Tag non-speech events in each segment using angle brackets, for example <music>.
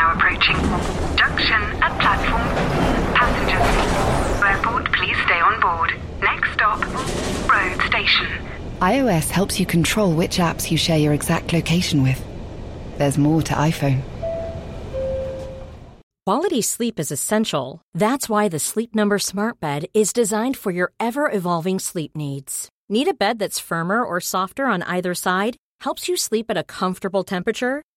now approaching. Junction at platform. Passengers. Airport, please stay on board. Next stop, road station. iOS helps you control which apps you share your exact location with. There's more to iPhone. Quality sleep is essential. That's why the Sleep Number Smart Bed is designed for your ever evolving sleep needs. Need a bed that's firmer or softer on either side? Helps you sleep at a comfortable temperature?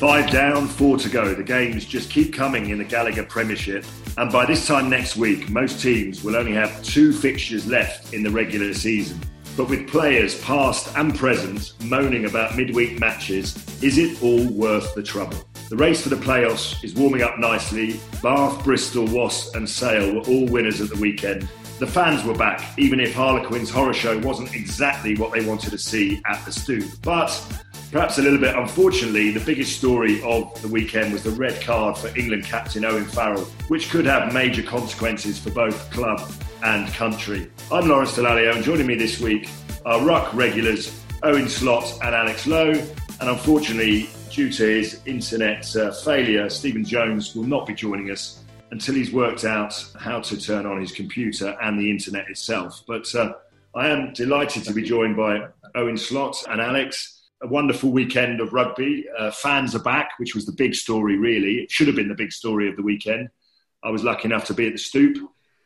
Five down, four to go. The games just keep coming in the Gallagher Premiership. And by this time next week, most teams will only have two fixtures left in the regular season. But with players past and present moaning about midweek matches, is it all worth the trouble? The race for the playoffs is warming up nicely. Bath, Bristol, Wasps, and Sale were all winners at the weekend. The fans were back, even if Harlequin's horror show wasn't exactly what they wanted to see at the Stoop. But Perhaps a little bit unfortunately, the biggest story of the weekend was the red card for England captain Owen Farrell, which could have major consequences for both club and country. I'm Lawrence Dallaglio, and joining me this week are Ruck regulars Owen Slot and Alex Lowe. And unfortunately, due to his internet uh, failure, Stephen Jones will not be joining us until he's worked out how to turn on his computer and the internet itself. But uh, I am delighted to be joined by Owen Slot and Alex a wonderful weekend of rugby. Uh, fans are back, which was the big story, really. It should have been the big story of the weekend. I was lucky enough to be at the Stoop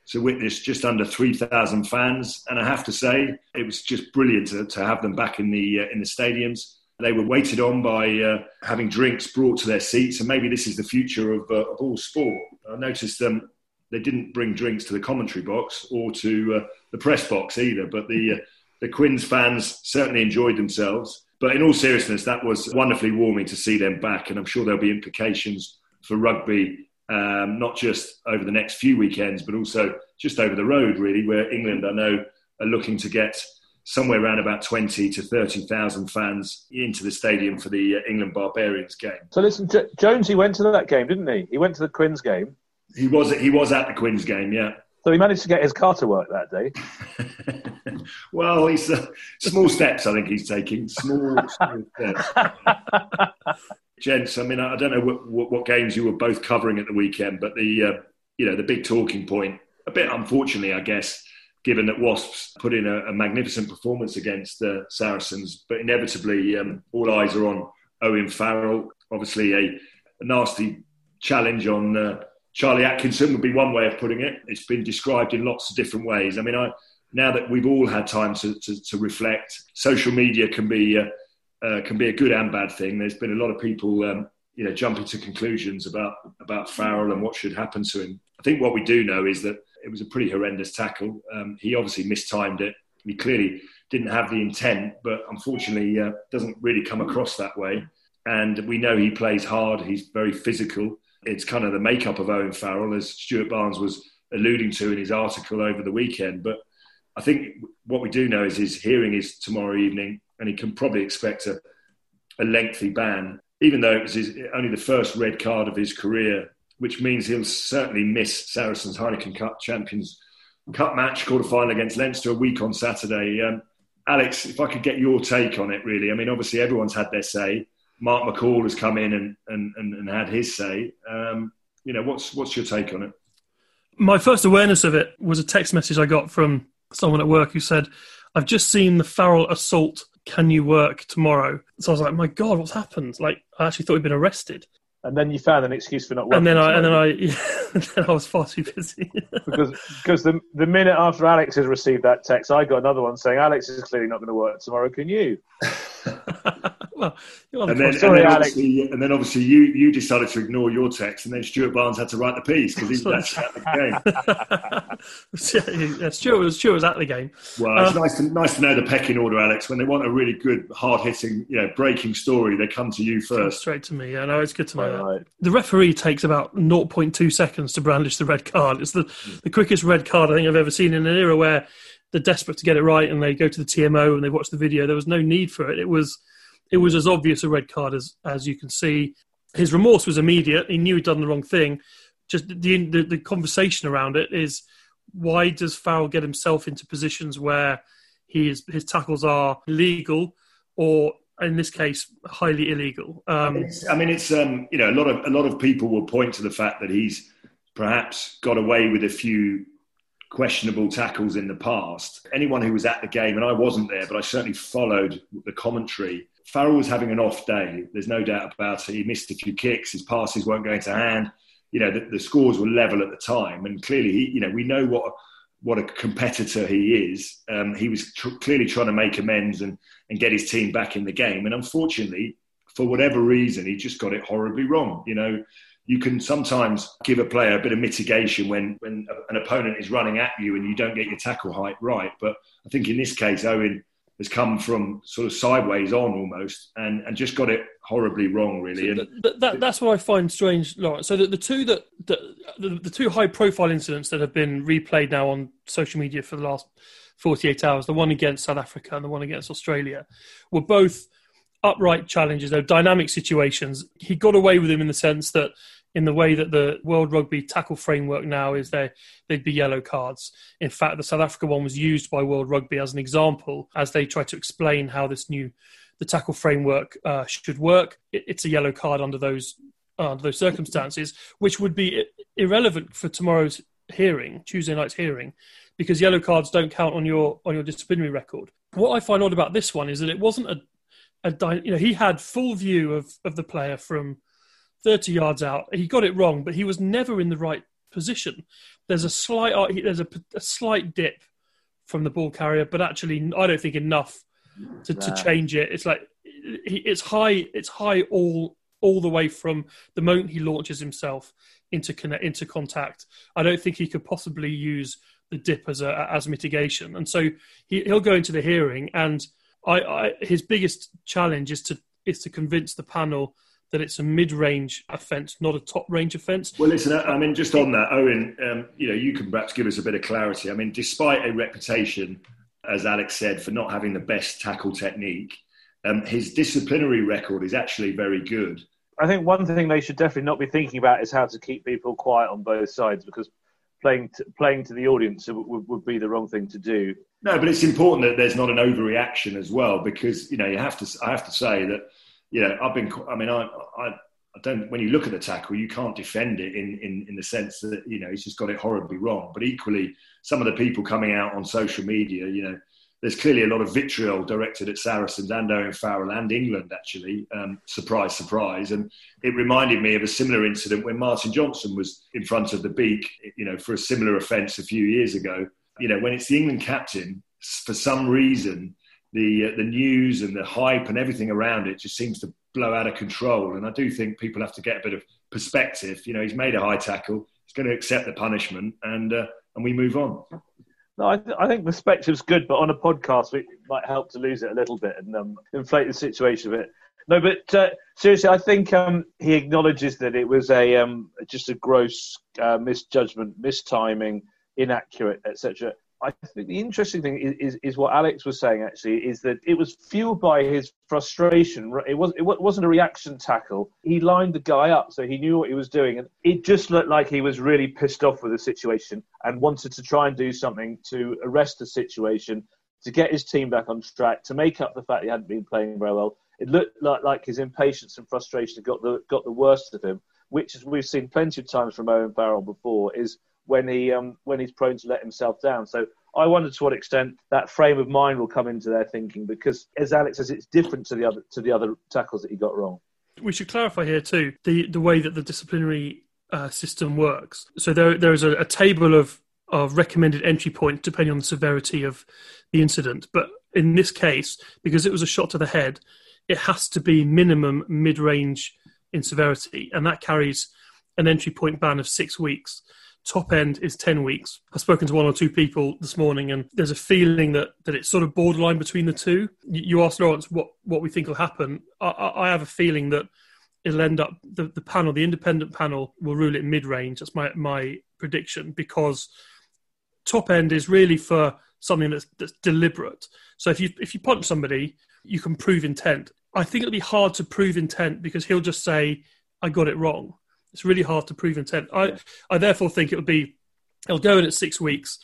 to witness just under 3,000 fans, and I have to say it was just brilliant to, to have them back in the uh, in the stadiums. They were waited on by uh, having drinks brought to their seats, and maybe this is the future of, uh, of all sport. I noticed them. Um, they didn't bring drinks to the commentary box or to uh, the press box either, but the uh, the Quins fans certainly enjoyed themselves but in all seriousness, that was wonderfully warming to see them back, and I'm sure there'll be implications for rugby, um, not just over the next few weekends, but also just over the road, really, where England, I know, are looking to get somewhere around about 20 to 30,000 fans into the stadium for the uh, England Barbarians game. So listen, J- Jonesy went to that game, didn't he? He went to the Quins game. He was he was at the Quins game, yeah. So he managed to get his car to work that day. <laughs> well, he's uh, small steps. I think he's taking small, small steps. <laughs> Gents, I mean, I don't know what, what, what, games you were both covering at the weekend, but the uh, you know the big talking point, a bit unfortunately, I guess, given that Wasps put in a, a magnificent performance against the uh, Saracens, but inevitably um, all eyes are on Owen Farrell. Obviously, a, a nasty challenge on. Uh, Charlie Atkinson would be one way of putting it. It's been described in lots of different ways. I mean, I, now that we've all had time to, to, to reflect, social media can be uh, uh, can be a good and bad thing. There's been a lot of people, um, you know, jumping to conclusions about about Farrell and what should happen to him. I think what we do know is that it was a pretty horrendous tackle. Um, he obviously mistimed it. He clearly didn't have the intent, but unfortunately, uh, doesn't really come across that way. And we know he plays hard. He's very physical it's kind of the makeup of Owen Farrell, as Stuart Barnes was alluding to in his article over the weekend. But I think what we do know is his hearing is tomorrow evening, and he can probably expect a, a lengthy ban, even though it was his, only the first red card of his career, which means he'll certainly miss Saracens Heineken Cup Champions Cup match quarter final against Leinster a week on Saturday. Um, Alex, if I could get your take on it, really. I mean, obviously everyone's had their say. Mark McCall has come in and, and, and, and had his say. Um, you know, what's what's your take on it? My first awareness of it was a text message I got from someone at work who said, "I've just seen the Farrell assault. Can you work tomorrow?" So I was like, "My God, what's happened?" Like I actually thought he'd been arrested. And then you found an excuse for not working. And then I and then I yeah, then I was far too busy. <laughs> because because the the minute after Alex has received that text, I got another one saying Alex is clearly not going to work tomorrow. Can you? Well, and then, Sorry, and then Alex. obviously, and then obviously you, you decided to ignore your text, and then Stuart Barnes had to write the piece because he was actually at the game. <laughs> yeah, Stuart was Stuart was at the game. Well, it's uh, nice to nice to know the pecking order, Alex. When they want a really good, hard hitting, you know, breaking story, they come to you first. Straight to me. Yeah, no, it's good to know that. Right. The referee takes about 0.2 seconds to brandish the red card. It's the, the quickest red card I think I've ever seen in an era where they're desperate to get it right and they go to the TMO and they watch the video. There was no need for it. It was it was as obvious a red card as as you can see. His remorse was immediate. He knew he'd done the wrong thing. Just the the, the conversation around it is why does Farrell get himself into positions where he is, his tackles are legal or in this case highly illegal? Um, It's- I mean, it's um, you know, a lot of a lot of people will point to the fact that he's perhaps got away with a few questionable tackles in the past. Anyone who was at the game, and I wasn't there, but I certainly followed the commentary. Farrell was having an off day. There's no doubt about it. He missed a few kicks. His passes weren't going to hand. You know, the, the scores were level at the time, and clearly, he, you know, we know what what a competitor he is. Um, he was tr- clearly trying to make amends and and get his team back in the game. And unfortunately, for whatever reason, he just got it horribly wrong. You know, you can sometimes give a player a bit of mitigation when, when an opponent is running at you and you don't get your tackle height right. But I think in this case, Owen has come from sort of sideways on almost and, and just got it horribly wrong, really. And Th- th- that, that's what I find strange, Lawrence. So the, the two that the, the, the two high profile incidents that have been replayed now on social media for the last 48 hours, the one against South Africa and the one against Australia, were both upright challenges. They're dynamic situations. He got away with them in the sense that in the way that the World Rugby tackle framework now is there, they'd be yellow cards. In fact, the South Africa one was used by World Rugby as an example as they try to explain how this new the tackle framework uh, should work. It, it's a yellow card under those uh, under those circumstances, which would be irrelevant for tomorrow's hearing, Tuesday night's hearing, because yellow cards don't count on your on your disciplinary record. What I find odd about this one is that it wasn't a, a you know he had full view of of the player from 30 yards out. He got it wrong, but he was never in the right position. There's a slight there's a, a slight dip from the ball carrier, but actually I don't think enough to, to change it. It's like it's high. It's high all all the way from the moment he launches himself into connect, into contact. I don't think he could possibly use the dip as a as mitigation, and so he, he'll go into the hearing. And I, I his biggest challenge is to is to convince the panel that it's a mid range offence, not a top range offence. Well, listen, I I mean, just on that, Owen, um, you know, you can perhaps give us a bit of clarity. I mean, despite a reputation, as Alex said, for not having the best tackle technique, um, his disciplinary record is actually very good. I think one thing they should definitely not be thinking about is how to keep people quiet on both sides because playing to, playing to the audience would, would, be the wrong thing to do. No, but it's important that there's not an overreaction as well, because you know you have to. I have to say that you know I've been. I mean, I, I, I don't. When you look at the tackle, you can't defend it in, in in the sense that you know he's just got it horribly wrong. But equally, some of the people coming out on social media, you know, there's clearly a lot of vitriol directed at Saracens and Owen Farrell and England. Actually, um, surprise, surprise, and it reminded me of a similar incident when Martin Johnson was in front of the beak, you know, for a similar offence a few years ago you know, when it's the England captain, for some reason, the uh, the news and the hype and everything around it just seems to blow out of control. And I do think people have to get a bit of perspective. You know, he's made a high tackle. He's going to accept the punishment, and uh, and we move on. No, I, th- I think perspective's good, but on a podcast, it might help to lose it a little bit and um, inflate the situation a bit. No, but uh, seriously, I think um, he acknowledges that it was a um, just a gross uh, misjudgment, mistiming, inaccurate, etc. I think the interesting thing is, is, is what Alex was saying. Actually, is that it was fueled by his frustration. It was it wasn't a reaction tackle. He lined the guy up, so he knew what he was doing, and it just looked like he was really pissed off with the situation and wanted to try and do something to arrest the situation, to get his team back on track, to make up the fact he hadn't been playing very well. It looked like, like his impatience and frustration got the got the worst of him, which as we've seen plenty of times from Owen Farrell before, is when he um, when he's prone to let himself down. So I wonder to what extent that frame of mind will come into their thinking, because as Alex says, it's different to the other to the other tackles that he got wrong. we should clarify here too the the way that the disciplinary uh, system works. So there there is a, a table of of recommended entry points depending on the severity of the incident. But in this case, because it was a shot to the head, it has to be minimum mid range in severity, and that carries an entry point ban of six weeks. Top end is 10 weeks. I've spoken to one or two people this morning, and there's a feeling that, that it's sort of borderline between the two. You, asked Lawrence what, what we think will happen. I, I have a feeling that it'll end up, the, the panel, the independent panel, will rule it mid range. That's my, my prediction because top end is really for something that's, that's deliberate. So if you if you punch somebody, you can prove intent. I think it'll be hard to prove intent because he'll just say, "I got it wrong." It's really hard to prove intent. I I therefore think it would be he'll go in at six weeks.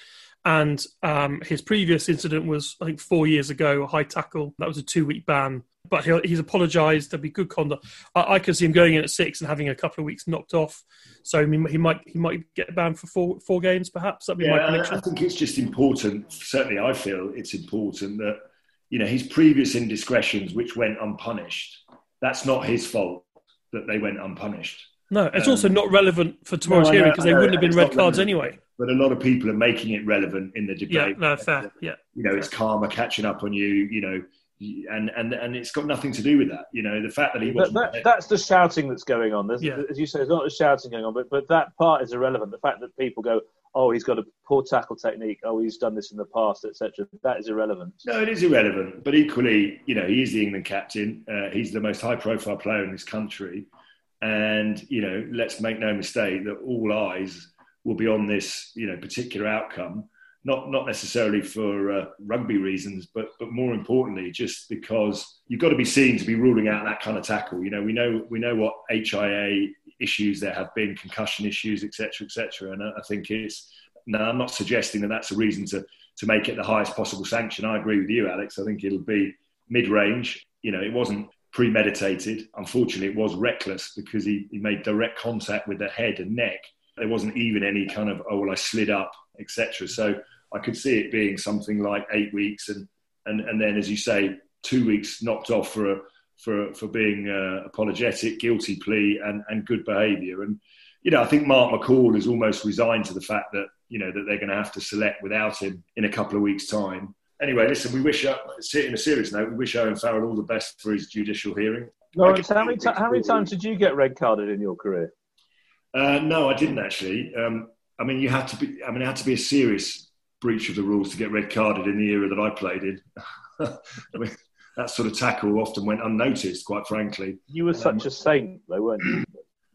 And um, his previous incident was, I think, four years ago, a high tackle. That was a two week ban. But he's apologised. There'll be good conduct. I, I can see him going in at six and having a couple of weeks knocked off. So I mean, he might he might get banned for four four games, perhaps. That'd be yeah, my prediction. I think it's just important. Certainly, I feel it's important that you know his previous indiscretions, which went unpunished. That's not his fault that they went unpunished. No, it's um, also not relevant for tomorrow's no, hearing because they wouldn't have been red cards relevant. anyway. But a lot of people are making it relevant in the debate. Yeah, no, fair. Yeah, you know, fair. it's karma catching up on you. You know, and and and it's got nothing to do with that. You know, the fact that he was that, that's the shouting that's going on. There's, yeah. as you say, there's not the shouting going on, but but that part is irrelevant. The fact that people go, oh, he's got a poor tackle technique. Oh, he's done this in the past, etc. That is irrelevant. No, it is irrelevant. But equally, you know, he is the England captain. Uh, he's the most high-profile player in this country, and you know, let's make no mistake that all eyes will be on this, you know, particular outcome not not necessarily for uh, rugby reasons, but but more importantly, just because you've got to be seen to be ruling out that kind of tackle. You know, we know we know what HIA issues there have been, concussion issues, etc., etc. And I think it's now I'm not suggesting that that's a reason to to make it the highest possible sanction. I agree with you, Alex. I think it'll be mid range. You know, it wasn't premeditated. Unfortunately, it was reckless because he, he made direct contact with the head and neck. There wasn't even any kind of oh well I slid up etc. So I could see it being something like eight weeks, and and and then, as you say, two weeks knocked off for a, for for being uh, apologetic, guilty plea, and and good behaviour. And you know, I think Mark McCall is almost resigned to the fact that you know that they're going to have to select without him in a couple of weeks' time. Anyway, listen, we wish, uh, in a serious note, we wish Owen Farrell all the best for his judicial hearing. Lawrence, how many, how many times did you get red carded in your career? Uh, no, I didn't actually. Um, I mean, you had to be. I mean, it had to be a serious breach of the rules to get red carded in the era that I played in. <laughs> I mean, that sort of tackle often went unnoticed, quite frankly. You were such um, a saint, though, weren't you?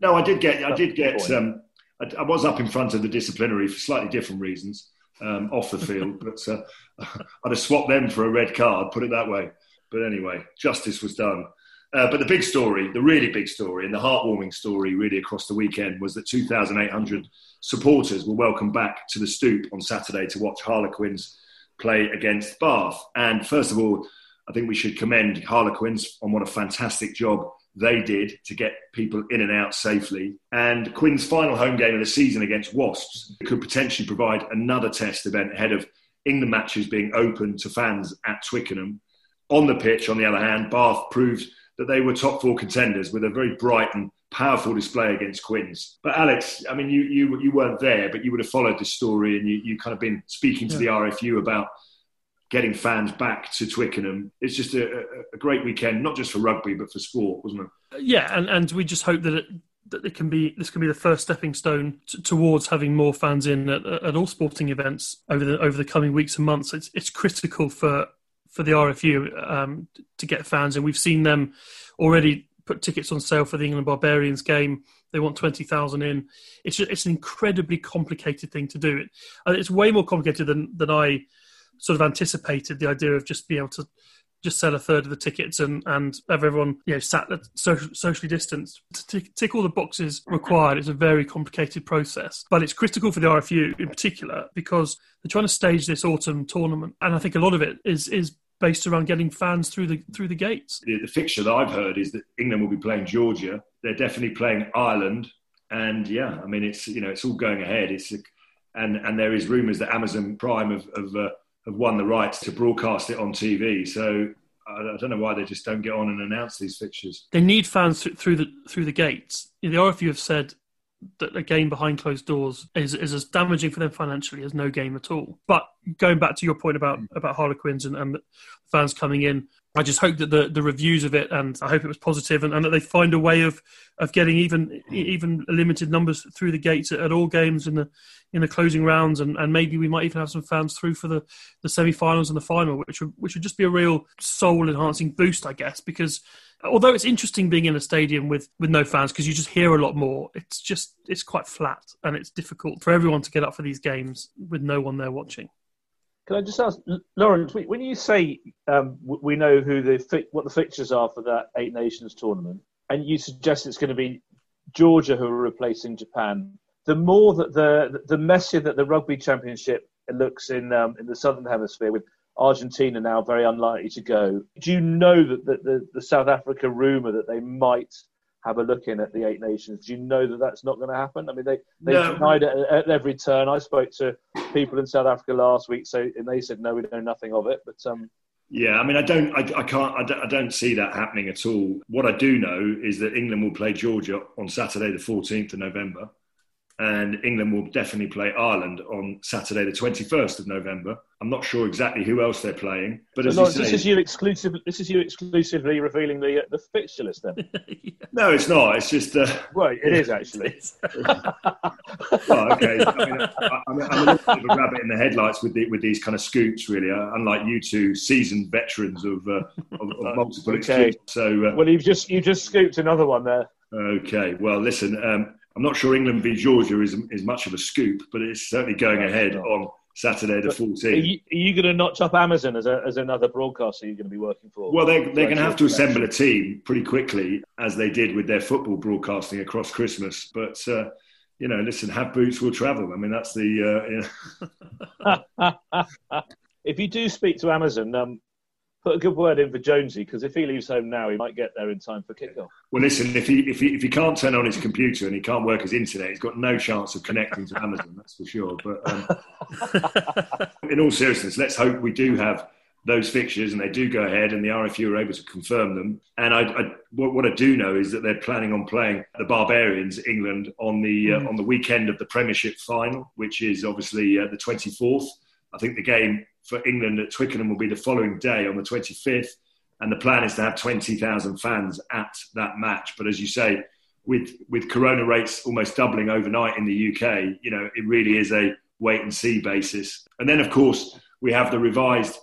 No, I did get. I did get. Um, I, I, was up in front of the disciplinary for slightly different reasons um, off the field, <laughs> but uh, <laughs> I'd have swapped them for a red card. Put it that way. But anyway, justice was done. Uh, but the big story, the really big story, and the heartwarming story, really across the weekend, was that 2,800 supporters were welcomed back to the Stoop on Saturday to watch Harlequins play against Bath. And first of all, I think we should commend Harlequins on what a fantastic job they did to get people in and out safely. And Quins' final home game of the season against Wasps could potentially provide another test event ahead of England matches being open to fans at Twickenham. On the pitch, on the other hand, Bath proved that they were top four contenders with a very bright and powerful display against Quins. But Alex, I mean, you you you weren't there, but you would have followed this story, and you you kind of been speaking to yeah. the RFU about getting fans back to Twickenham. It's just a, a, great weekend, not just for rugby but for sport, wasn't it? Yeah, and and we just hope that it that it can be this can be the first stepping stone t- towards having more fans in at, at, all sporting events over the over the coming weeks and months. It's it's critical for for the RFU um, to get fans, and we've seen them already put tickets on sale for the England Barbarians game. They want twenty thousand in. It's just, it's an incredibly complicated thing to do. It it's way more complicated than than I sort of anticipated. The idea of just being able to just sell a third of the tickets and, and have everyone you know sat social, socially distanced to tick, tick, all the boxes required is a very complicated process but it's critical for the RFU in particular because they're trying to stage this autumn tournament and I think a lot of it is is based around getting fans through the through the gates. The, the fixture that I've heard is that England will be playing Georgia. They're definitely playing Ireland, and yeah, I mean it's you know it's all going ahead. It's and and there is rumours that Amazon Prime have, uh, have won the rights to broadcast it on TV. So I don't know why they just don't get on and announce these fixtures. They need fans through the through the gates. The RFU have said that a game behind closed doors is, is as damaging for them financially as no game at all. But going back to your point about about Harlequins and, and fans coming in, I just hope that the, the reviews of it, and I hope it was positive, and, and that they find a way of, of getting even even limited numbers through the gates at, at, all games in the in the closing rounds, and, and maybe we might even have some fans through for the, the semi-finals and the final, which would, which would just be a real soul enhancing boost, I guess, because although it's interesting being in a stadium with, with no fans because you just hear a lot more, it's just it's quite flat and it's difficult for everyone to get up for these games with no one there watching. Can I just ask, Lawrence, when you say um, we know who the what the fixtures are for that Eight Nations tournament, and you suggest it's going to be Georgia who are replacing Japan, the more that the the messier that the Rugby Championship looks in um, in the Southern Hemisphere, with Argentina now very unlikely to go, do you know that the, the, the South Africa rumour that they might have a look in at the Eight Nations. Do you know that that's not going to happen? I mean, they they no. denied it at, every turn. I spoke to people in South Africa last week, so and they said no, we know nothing of it. But um, yeah, I mean, I don't, I, I can't, I don't, I don't, see that happening at all. What I do know is that England will play Georgia on Saturday, the 14th of November, and England will definitely play Ireland on Saturday, the 21st of November. I'm not sure exactly who else they're playing, but so as no, say, this is you exclusively. This is you exclusively revealing the uh, the fixture list, then. <laughs> no, it's not. It's just. Uh, well, it is <laughs> actually. <laughs> well, okay. I mean, I, am a little bit of a rabbit in the headlights with the, with these kind of scoops, really. Uh, unlike you two, seasoned veterans of, uh, of, of multiple okay. So, uh, well, you've just you just scooped another one there. Okay. Well, listen. Um, I'm not sure England v Georgia is, is much of a scoop, but it's certainly going ahead on Saturday the 14th. Are you, you, going to notch up Amazon as, a, as another broadcaster you're going to be working for? Well, they're, they're going to have to assemble a team pretty quickly, as they did with their football broadcasting across Christmas. But, uh, you know, listen, have boots will travel. I mean, that's the. Uh, you know. <laughs> if you do speak to Amazon, um, put a good word in for Jonesy because if he leaves home now, he might get there in time for kickoff. Well, listen, if he if he if he can't turn on his computer and he can't work his internet, he's got no chance of connecting to Amazon. That's for sure. But um, <laughs> in all seriousness, let's hope we do have those fixtures and they do go ahead and the RFU are able to confirm them. And I, I, what, what, I do know is that they're planning on playing the Barbarians, England, on the uh, mm. on the weekend of the Premiership final, which is obviously uh, the 24th. I think the game for England at Twickenham will be the following day on the 25th. And the plan is to have 20,000 fans at that match. But as you say, with, with corona rates almost doubling overnight in the UK, you know, it really is a wait and see basis. And then, of course, we have the revised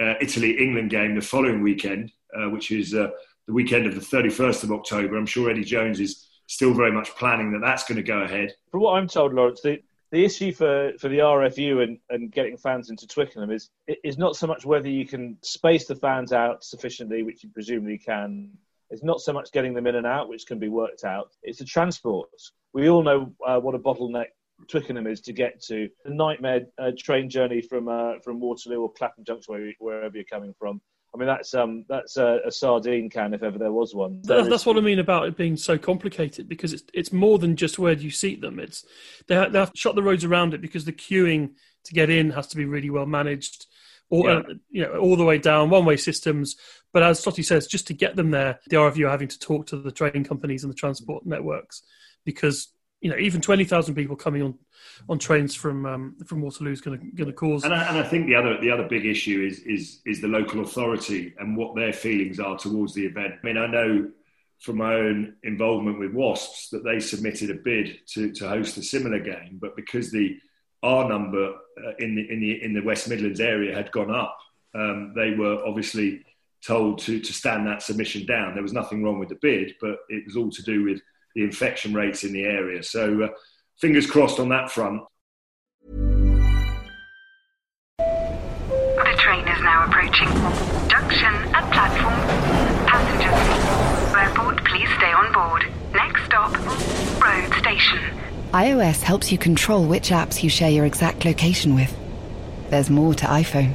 uh, Italy England game the following weekend, uh, which is uh, the weekend of the 31st of October. I'm sure Eddie Jones is still very much planning that that's going to go ahead. From what I'm told, Lawrence, the, the issue for, for the RFU and, and getting fans into Twickenham is is not so much whether you can space the fans out sufficiently, which you presumably can. It's not so much getting them in and out, which can be worked out. It's the transport. We all know uh, what a bottleneck Twickenham is to get to. The nightmare uh, train journey from uh, from Waterloo or Clapham Junction, wherever you're coming from, I mean, that's um, that's a, a, sardine can if ever there was one. That's, that's what I mean about it being so complicated because it's it's more than just where do you seat them. It's they have, they have shot the roads around it because the queuing to get in has to be really well managed. Or, yeah. uh, you know, all the way down one way systems. But as Slotty says, just to get them there, the RFU are having to talk to the train companies and the transport networks because you know, even twenty thousand people coming on on trains from um, from Waterloo is going to cause. And I, and I, think the other the other big issue is is is the local authority and what their feelings are towards the event. I mean, I know from my own involvement with Wasps that they submitted a bid to to host a similar game, but because the R number uh, in the in the in the West Midlands area had gone up, um, they were obviously told to to stand that submission down. There was nothing wrong with the bid, but it was all to do with the infection rates in the area. So uh, fingers crossed on that front. The train is now approaching. Junction at platform. Passengers, airport, please stay on board. Next stop, road station. iOS helps you control which apps you share your exact location with. There's more to iPhone.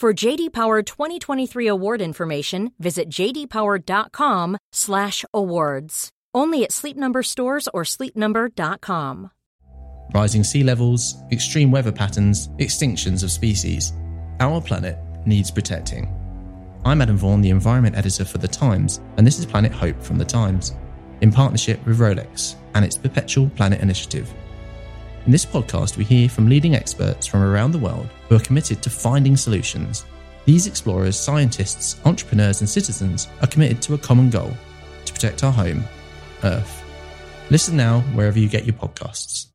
For JD Power 2023 award information, visit jdpower.com/awards. Only at Sleep Number stores or sleepnumber.com. Rising sea levels, extreme weather patterns, extinctions of species. Our planet needs protecting. I'm Adam Vaughan, the environment editor for The Times, and this is Planet Hope from The Times, in partnership with Rolex and its Perpetual Planet Initiative. In this podcast, we hear from leading experts from around the world who are committed to finding solutions. These explorers, scientists, entrepreneurs, and citizens are committed to a common goal to protect our home, Earth. Listen now wherever you get your podcasts.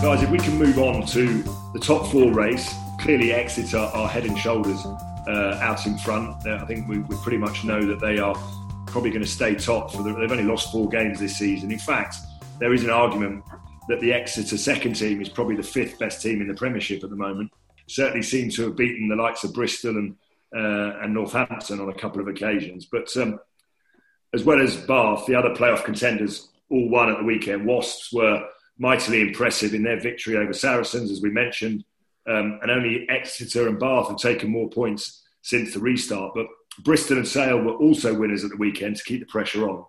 Guys, if we can move on to the top four race, clearly Exeter are head and shoulders uh, out in front. Uh, I think we, we, pretty much know that they are probably going to stay top. They've only lost four games this season. In fact, there is an argument that the Exeter second team is probably the fifth best team in the Premiership at the moment. Certainly seem to have beaten the likes of Bristol and uh, and Northampton on a couple of occasions. But um, as well as Bath, the other playoff contenders all won at the weekend. Wasps were mightily impressive in their victory over Saracens, as we mentioned. Um, and only Exeter and Bath have taken more points since the restart. But Bristol and Sale were also winners at the weekend to keep the pressure on.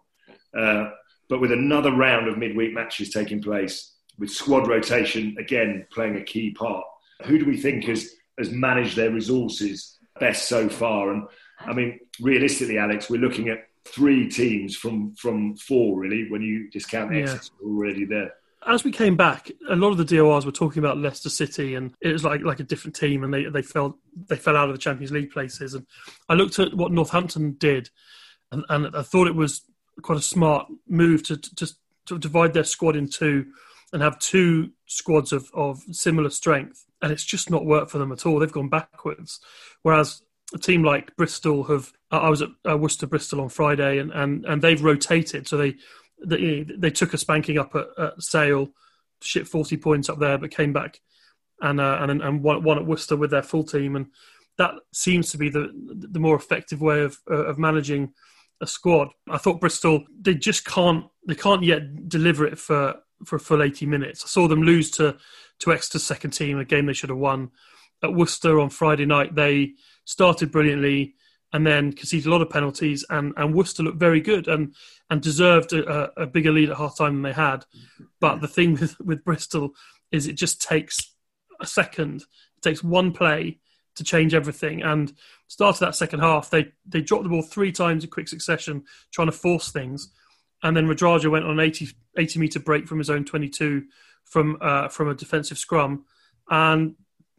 Uh, but with another round of midweek matches taking place, with squad rotation again playing a key part, who do we think has, has managed their resources best so far? And I mean, realistically, Alex, we're looking at three teams from, from four, really, when you discount yeah. Exeter already there as we came back, a lot of the DORs were talking about Leicester City, and it was like like a different team, and they they fell they fell out of the Champions League places. And I looked at what Northampton did, and, and I thought it was quite a smart move to just to, to divide their squad in two and have two squads of, of similar strength, and it's just not worked for them at all. They've gone backwards, whereas a team like Bristol have. I was at Worcester Bristol on Friday, and, and, and they've rotated, so they they, they took a spanking up at, at Sale, shipped 40 points up there, but came back and uh, and and won, won at Worcester with their full team, and that seems to be the the more effective way of uh, of managing a squad. I thought Bristol they just can't they can't yet deliver it for for a full 80 minutes. I saw them lose to to Exeter's second team, a game they should have won. At Worcester on Friday night, they started brilliantly and then conceded a lot of penalties, and, and Worcester looked very good and and deserved a, a bigger lead at half time than they had. But the thing with, with Bristol is it just takes a second, it takes one play to change everything. And started that second half, they they dropped the ball three times in quick succession, trying to force things. And then Radradra went on an 80, 80 meter break from his own 22 from uh, from a defensive scrum, and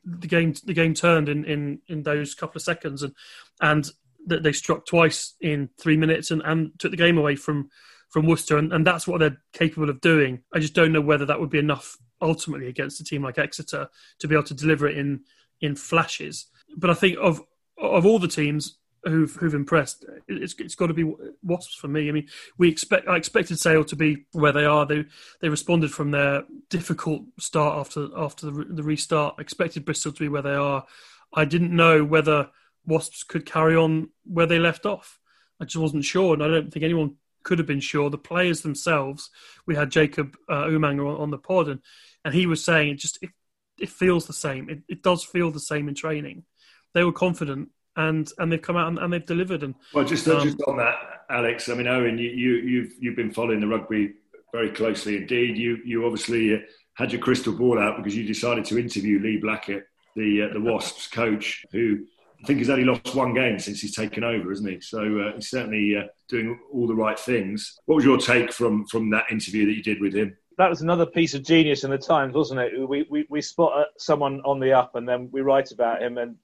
the game the game turned in, in, in those couple of seconds. And and that they struck twice in three minutes and, and took the game away from from Worcester, and, and that's what they're capable of doing. I just don't know whether that would be enough ultimately against a team like Exeter to be able to deliver it in in flashes. But I think of of all the teams who've who've impressed, it's it's got to be Wasps for me. I mean, we expect I expected Sale to be where they are. They they responded from their difficult start after after the, the restart. Expected Bristol to be where they are. I didn't know whether Wasps could carry on where they left off. I just wasn't sure, and I don't think anyone could have been sure. The players themselves, we had Jacob uh, Umaga on, on, the pod, and, and he was saying it just it, it feels the same. It, it does feel the same in training. They were confident, and and they've come out and, and they've delivered. And well, just um, just on that, Alex. I mean, Owen, you, you you've you've been following the rugby very closely indeed. You you obviously had your crystal ball out because you decided to interview Lee Blackett, the uh, the Wasps coach, who I think he's only lost one game since he's taken over, isn't he? So uh, he's certainly uh, doing all the right things. What was your take from from that interview that you did with him? That was another piece of genius in the Times, wasn't it? We we, we spot uh, someone on the up, and then we write about him, and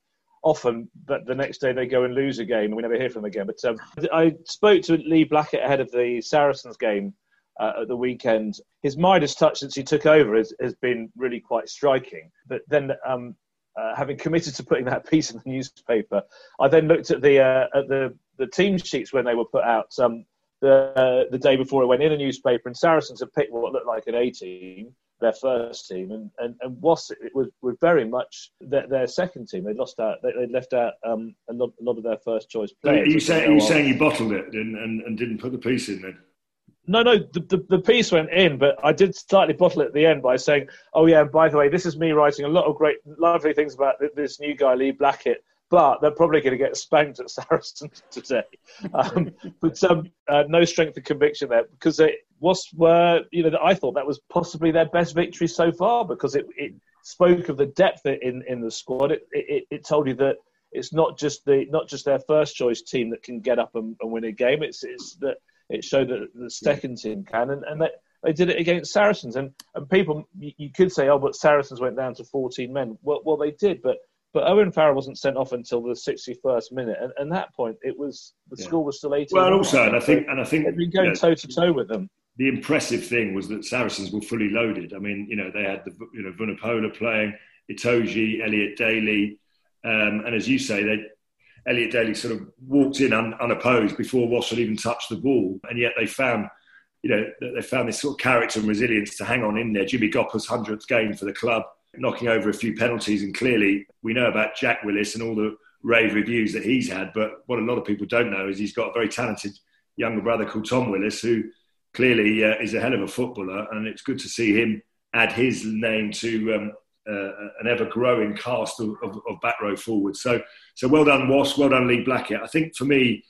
often, but the next day they go and lose a game, and we never hear from them again. But um, I spoke to Lee Blackett ahead of the Saracens game uh, at the weekend. His Midas touch since he took over has, has been really quite striking. But then um, uh, having committed to putting that <laughs> piece in the newspaper, I then looked at the uh, at the the team sheets when they were put out um, the uh, the day before I went in the newspaper, and Saracens had picked what looked like an A team, their first team, and and, and was it was, was very much their, their second team. They lost out. They, they left out um, a, lot, a lot of their first choice players. Are you, say, are you saying you bottled it and, and, and didn't put the piece in then? No, no, the, the, the, piece went in, but I did slightly bottle it at the end by saying, oh, yeah, and by the way, this is me writing a lot of great, lovely things about this new guy, Lee Blackett, but they're probably going to get spanked at <laughs> Saracens today. Um, but um, uh, no strength of conviction there because it was, were, you know, I thought that was possibly their best victory so far because it, it spoke of the depth in, in the squad. It, it, it told you that it's not just the not just their first choice team that can get up and, and win a game. It's it's that it showed that the second team can, and, and they, they did it against Saracens. And, and people, you, you, could say, oh, but Saracens went down to 14 men. Well, well, they did, but but Owen Farrell wasn't sent off until the 61st minute, and, at that point, it was the yeah. score was still 18. Well, also, and I think, and I think they'd been going toe to toe with them. The impressive thing was that Saracens were fully loaded. I mean, you know, they had the you know Vunipola playing, Itoje, Elliot Daly, um, and as you say, they Elliot Daly sort of walked in un, unopposed before Wasps had even touched the ball, and yet they found, you know, they found this sort of character and resilience to hang on in there. Jimmy Gopperth's hundredth game for the club, knocking over a few penalties, and clearly we know about Jack Willis and all the rave reviews that he's had. But what a lot of people don't know is he's got a very talented younger brother called Tom Willis, who clearly uh, is a hell of a footballer, and it's good to see him add his name to um, uh, an ever growing cast of, of, of, back row forwards. So, so well done, Wasp. Well done, Lee Blackett. I think for me,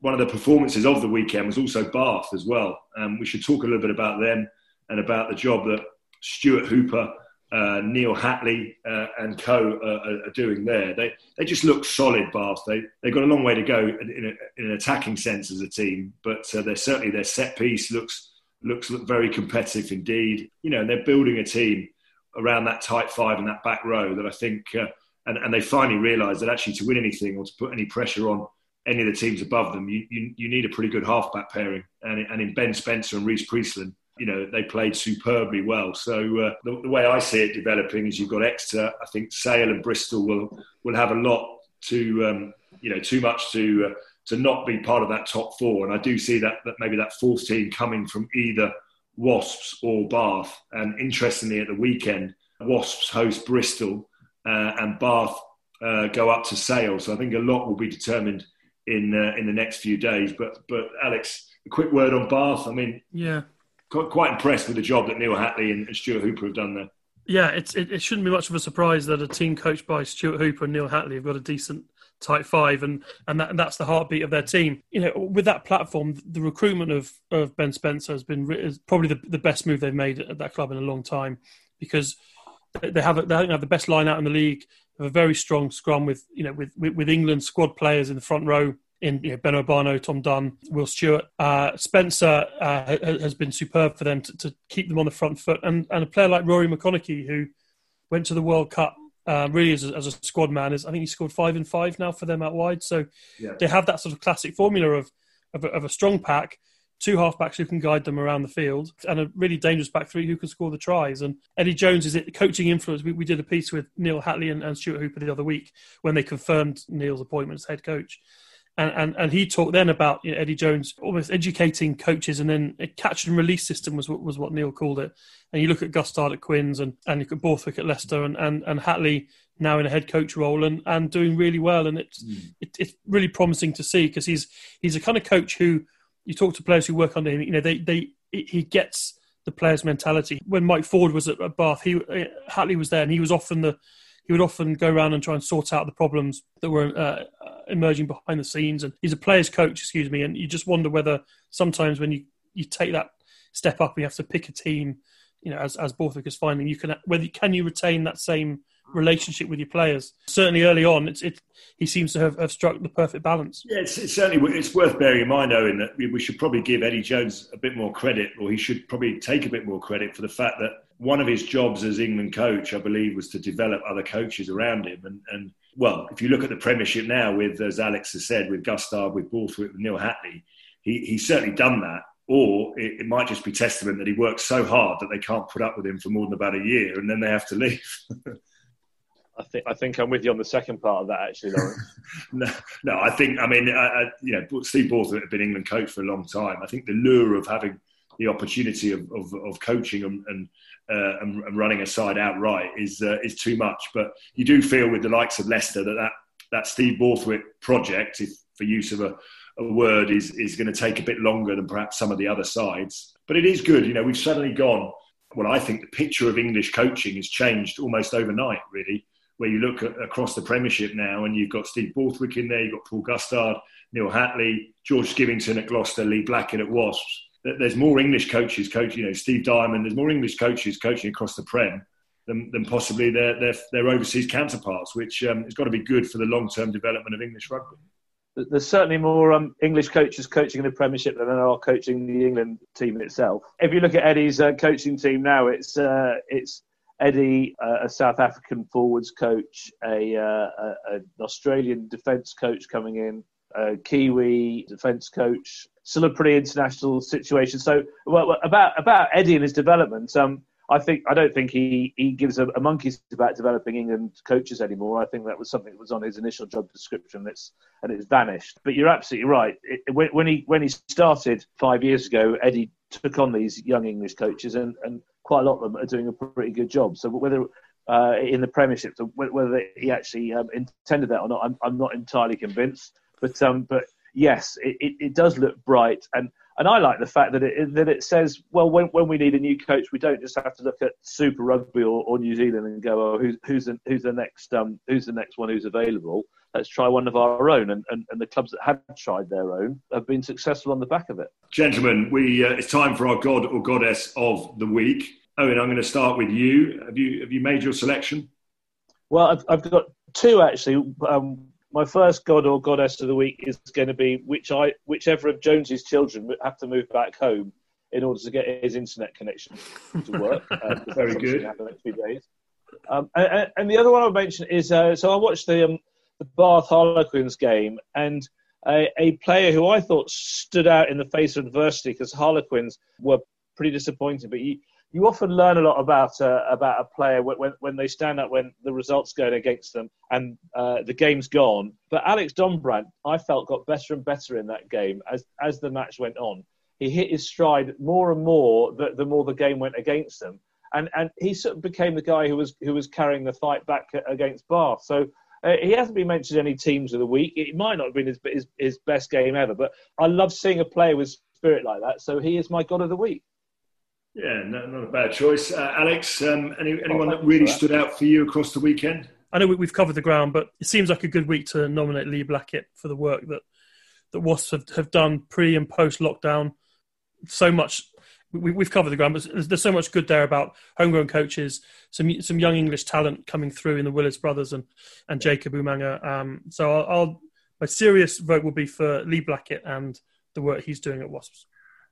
one of the performances of the weekend was also Bath as well. Um, we should talk a little bit about them and about the job that Stuart Hooper, uh, Neil Hatley, uh, and co are, are, doing there. They they just look solid, Bath. They they've got a long way to go in, a, in an attacking sense as a team, but uh, they're certainly their set piece looks looks look very competitive indeed. You know, they're building a team around that tight five and that back row that I think, uh, and, and they finally realised that actually to win anything or to put any pressure on any of the teams above them, you, you, you need a pretty good halfback pairing. And, and in Ben Spencer and Rhys Priestland, you know, they played superbly well. So uh, the, the, way I see it developing is you've got Exeter. I think Sale and Bristol will will have a lot to, um, you know, too much to uh, to not be part of that top four. And I do see that that maybe that fourth team coming from either Wasps or Bath. And interestingly, at the weekend, Wasps host Bristol uh, and Bath uh, go up to Sale. So I think a lot will be determined in uh, in the next few days. But but Alex, a quick word on Bath. I mean, yeah, quite, impressed with the job that Neil Hatley and, Stuart Hooper have done there. Yeah, it's, it, it shouldn't be much of a surprise that a team coached by Stuart Hooper and Neil Hatley have got a decent tight five, and and, that, and that's the heartbeat of their team. You know, with that platform, the recruitment of, of Ben Spencer has been is probably the, the best move they've made at that club in a long time because they have they have the best line out in the league. Have a very strong scrum with you know with with, with England squad players in the front row in you know, Beno Obano, Tom Dunn, Will Stuart. Uh, Spencer uh, has been superb for them to, to, keep them on the front foot, and, and a player like Ruaridh McConnochie, who went to the World Cup uh, really as a, as a squad man is I think he scored five and five now for them out wide. So yeah. they have that sort of classic formula of of a, of a strong pack, two halfbacks who can guide them around the field, and a really dangerous back three who can score the tries. And Eddie Jones is it coaching influence. We, we did a piece with Neil Hatley and, and Stuart Hooper the other week when they confirmed Neil's appointment as head coach. And, and, and he talked then about you know, Eddie Jones almost educating coaches, and then a catch and release system was what was what Neil called it. And you look at Gustard at Quins, and, and you look at Borthwick at Leicester, and, and, and Hatley now in a head coach role and, and doing really well. And it's mm. it, it's really promising to see because he's he's a kind of coach who you talk to players who work under him. You know, they they he gets the players' mentality. When Mike Ford was at, at Bath, he Hatley was there, and he was often the he would often go around and try and sort out the problems that were uh, emerging behind the scenes. And he's a player's coach, excuse me. And you just wonder whether sometimes when you, you take that step up, you have to pick a team, you know, as as Borthwick is finding, you can whether can you retain that same relationship with your players. Certainly early on, it's it. He seems to have, have struck the perfect balance. Yeah, it's, it's, certainly it's worth bearing in mind, Owen, that we should probably give Eddie Jones a bit more credit, or he should probably take a bit more credit for the fact that one of his jobs as England coach, I believe, was to develop other coaches around him. And, and well, if you look at the Premiership now, with as Alex has said, with Gustard, with Borthwick, with Neil Hatley, he, he's certainly done that. Or it, it, might just be testament that he works so hard that they can't put up with him for more than about a year, and then they have to leave. <laughs> I think I think I'm with you on the second part of that, actually, Lawrence. <laughs> no, no, I think I mean, I, I, you know, Steve Borthwick had been England coach for a long time. I think the lure of having the opportunity of, of, of coaching and, and, uh, and, and, running a side outright is uh, is too much. But you do feel with the likes of Leicester that that, that Steve Borthwick project, if for use of a, a word, is is going to take a bit longer than perhaps some of the other sides. But it is good. You know, we've suddenly gone. Well, I think the picture of English coaching has changed almost overnight. Really, where you look at, across the Premiership now, and you've got Steve Borthwick in there, you've got Paul Gustard, Neil Hatley, George Skivington at Gloucester, Lee Blackett at Wasps. There's more English coaches coaching, you know, Steve Diamond, there's more English coaches coaching across the Prem than, than possibly their, their, their, overseas counterparts, which um, has got to be good for the long term development of English rugby. There's certainly more um, English coaches coaching in the Premiership than there are coaching the England team itself. If you look at Eddie's uh, coaching team now, it's uh, it's Eddie, uh, a South African forwards coach, a, uh, a, an Australian defence coach coming in, a Kiwi defence coach. Still a pretty international situation. So, well, about about Eddie and his development, um, I think I don't think he, he gives a, a monkey's about developing England coaches anymore. I think that was something that was on his initial job description. That's and it's vanished. But you're absolutely right. It, when, when he when he started five years ago, Eddie took on these young English coaches, and, and quite a lot of them are doing a pretty good job. So whether uh, in the Premiership, whether he actually um, intended that or not, I'm, I'm not entirely convinced. But um, but yes, it, it, it, does look bright, and and I like the fact that it that it says, well, when when we need a new coach, we don't just have to look at Super Rugby or, or New Zealand and go, oh, who's who's the, who's the next um, who's the next one who's available. Let's try one of our own, and, and, and the clubs that have tried their own have been successful on the back of it. Gentlemen, we uh, it's time for our god or goddess of the week. Owen, I'm going to start with you. Have you have you made your selection? Well, I've, I've got two actually. Um, my first god or goddess of the week is going to be which I, whichever of Jones's children have to move back home in order to get his internet connection to work. <laughs> Uh, Very good. The next few days. Um, and, and, the other one I'll mention is uh, so I watched the, um, the Bath Harlequins game and a, a, player who I thought stood out in the face of adversity because Harlequins were pretty disappointing, but he, you often learn a lot about uh, about a player when, when they stand up when the results go against them and uh, the game's gone. But Alex Dombrandt, I felt, got better and better in that game as as the match went on. He hit his stride more and more the, the more the game went against them, and and he sort of became the guy who was who was carrying the fight back against Bath. So. Uh, he hasn't been mentioned any teams of the week. It might not have been his, his, his best game ever, but I love seeing a player with spirit like that. So he is my god of the week. Yeah, no, not a bad choice. Uh, Alex, um, any, anyone that really stood out for you across the weekend? I know we've covered the ground, but it seems like a good week to nominate Lee Blackett for the work that that Wasps have, have done pre and post lockdown. So much we, have covered the ground, but there's, there's, so much good there about homegrown coaches, some some young English talent coming through in the Willis brothers and and Jacob Umaga. Um, so I'll, I'll, my serious vote will be for Lee Blackett and the work he's doing at Wasps.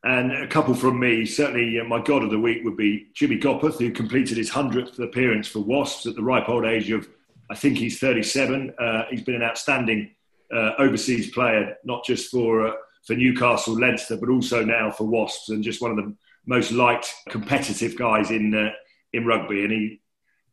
And a couple from me, certainly uh, my God of the week would be Jimmy Gopperth, who completed his 100th appearance for Wasps at the ripe old age of, I think he's 37. Uh, he's been an outstanding uh, overseas player, not just for, uh, for Newcastle, Leinster, but also now for Wasps, and just one of the most liked competitive guys in, uh, in rugby. And he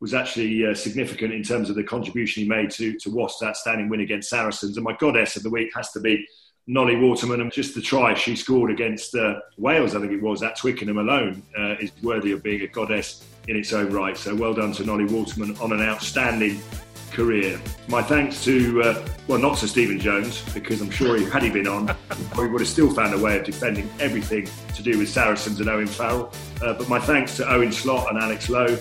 was actually uh, significant in terms of the contribution he made to, to Wasps' outstanding win against Saracens. And my goddess of the week has to be Nolly Waterman and just the try she scored against uh, Wales, I think it was, at Twickenham alone uh, is worthy of being a goddess in its own right. So well done to Nolly Waterman on an outstanding career. My thanks to, uh, well, not to Stephen Jones, because I'm sure he, had he been on, he would have still found a way of defending everything to do with Saracens and Owen Farrell. Uh, but my thanks to Owen Slot and Alex Lowe.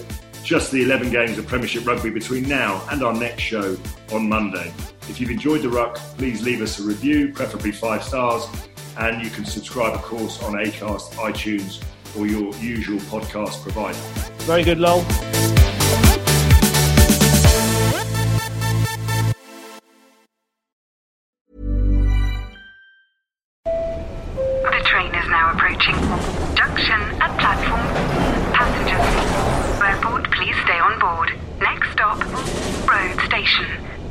Just the 11 games of Premiership Rugby between now and our next show on Monday. If you've enjoyed The Ruck, please leave us a review, preferably five stars, and you can subscribe, of course, on Acast, iTunes, or your usual podcast provider. Very good, Lowell.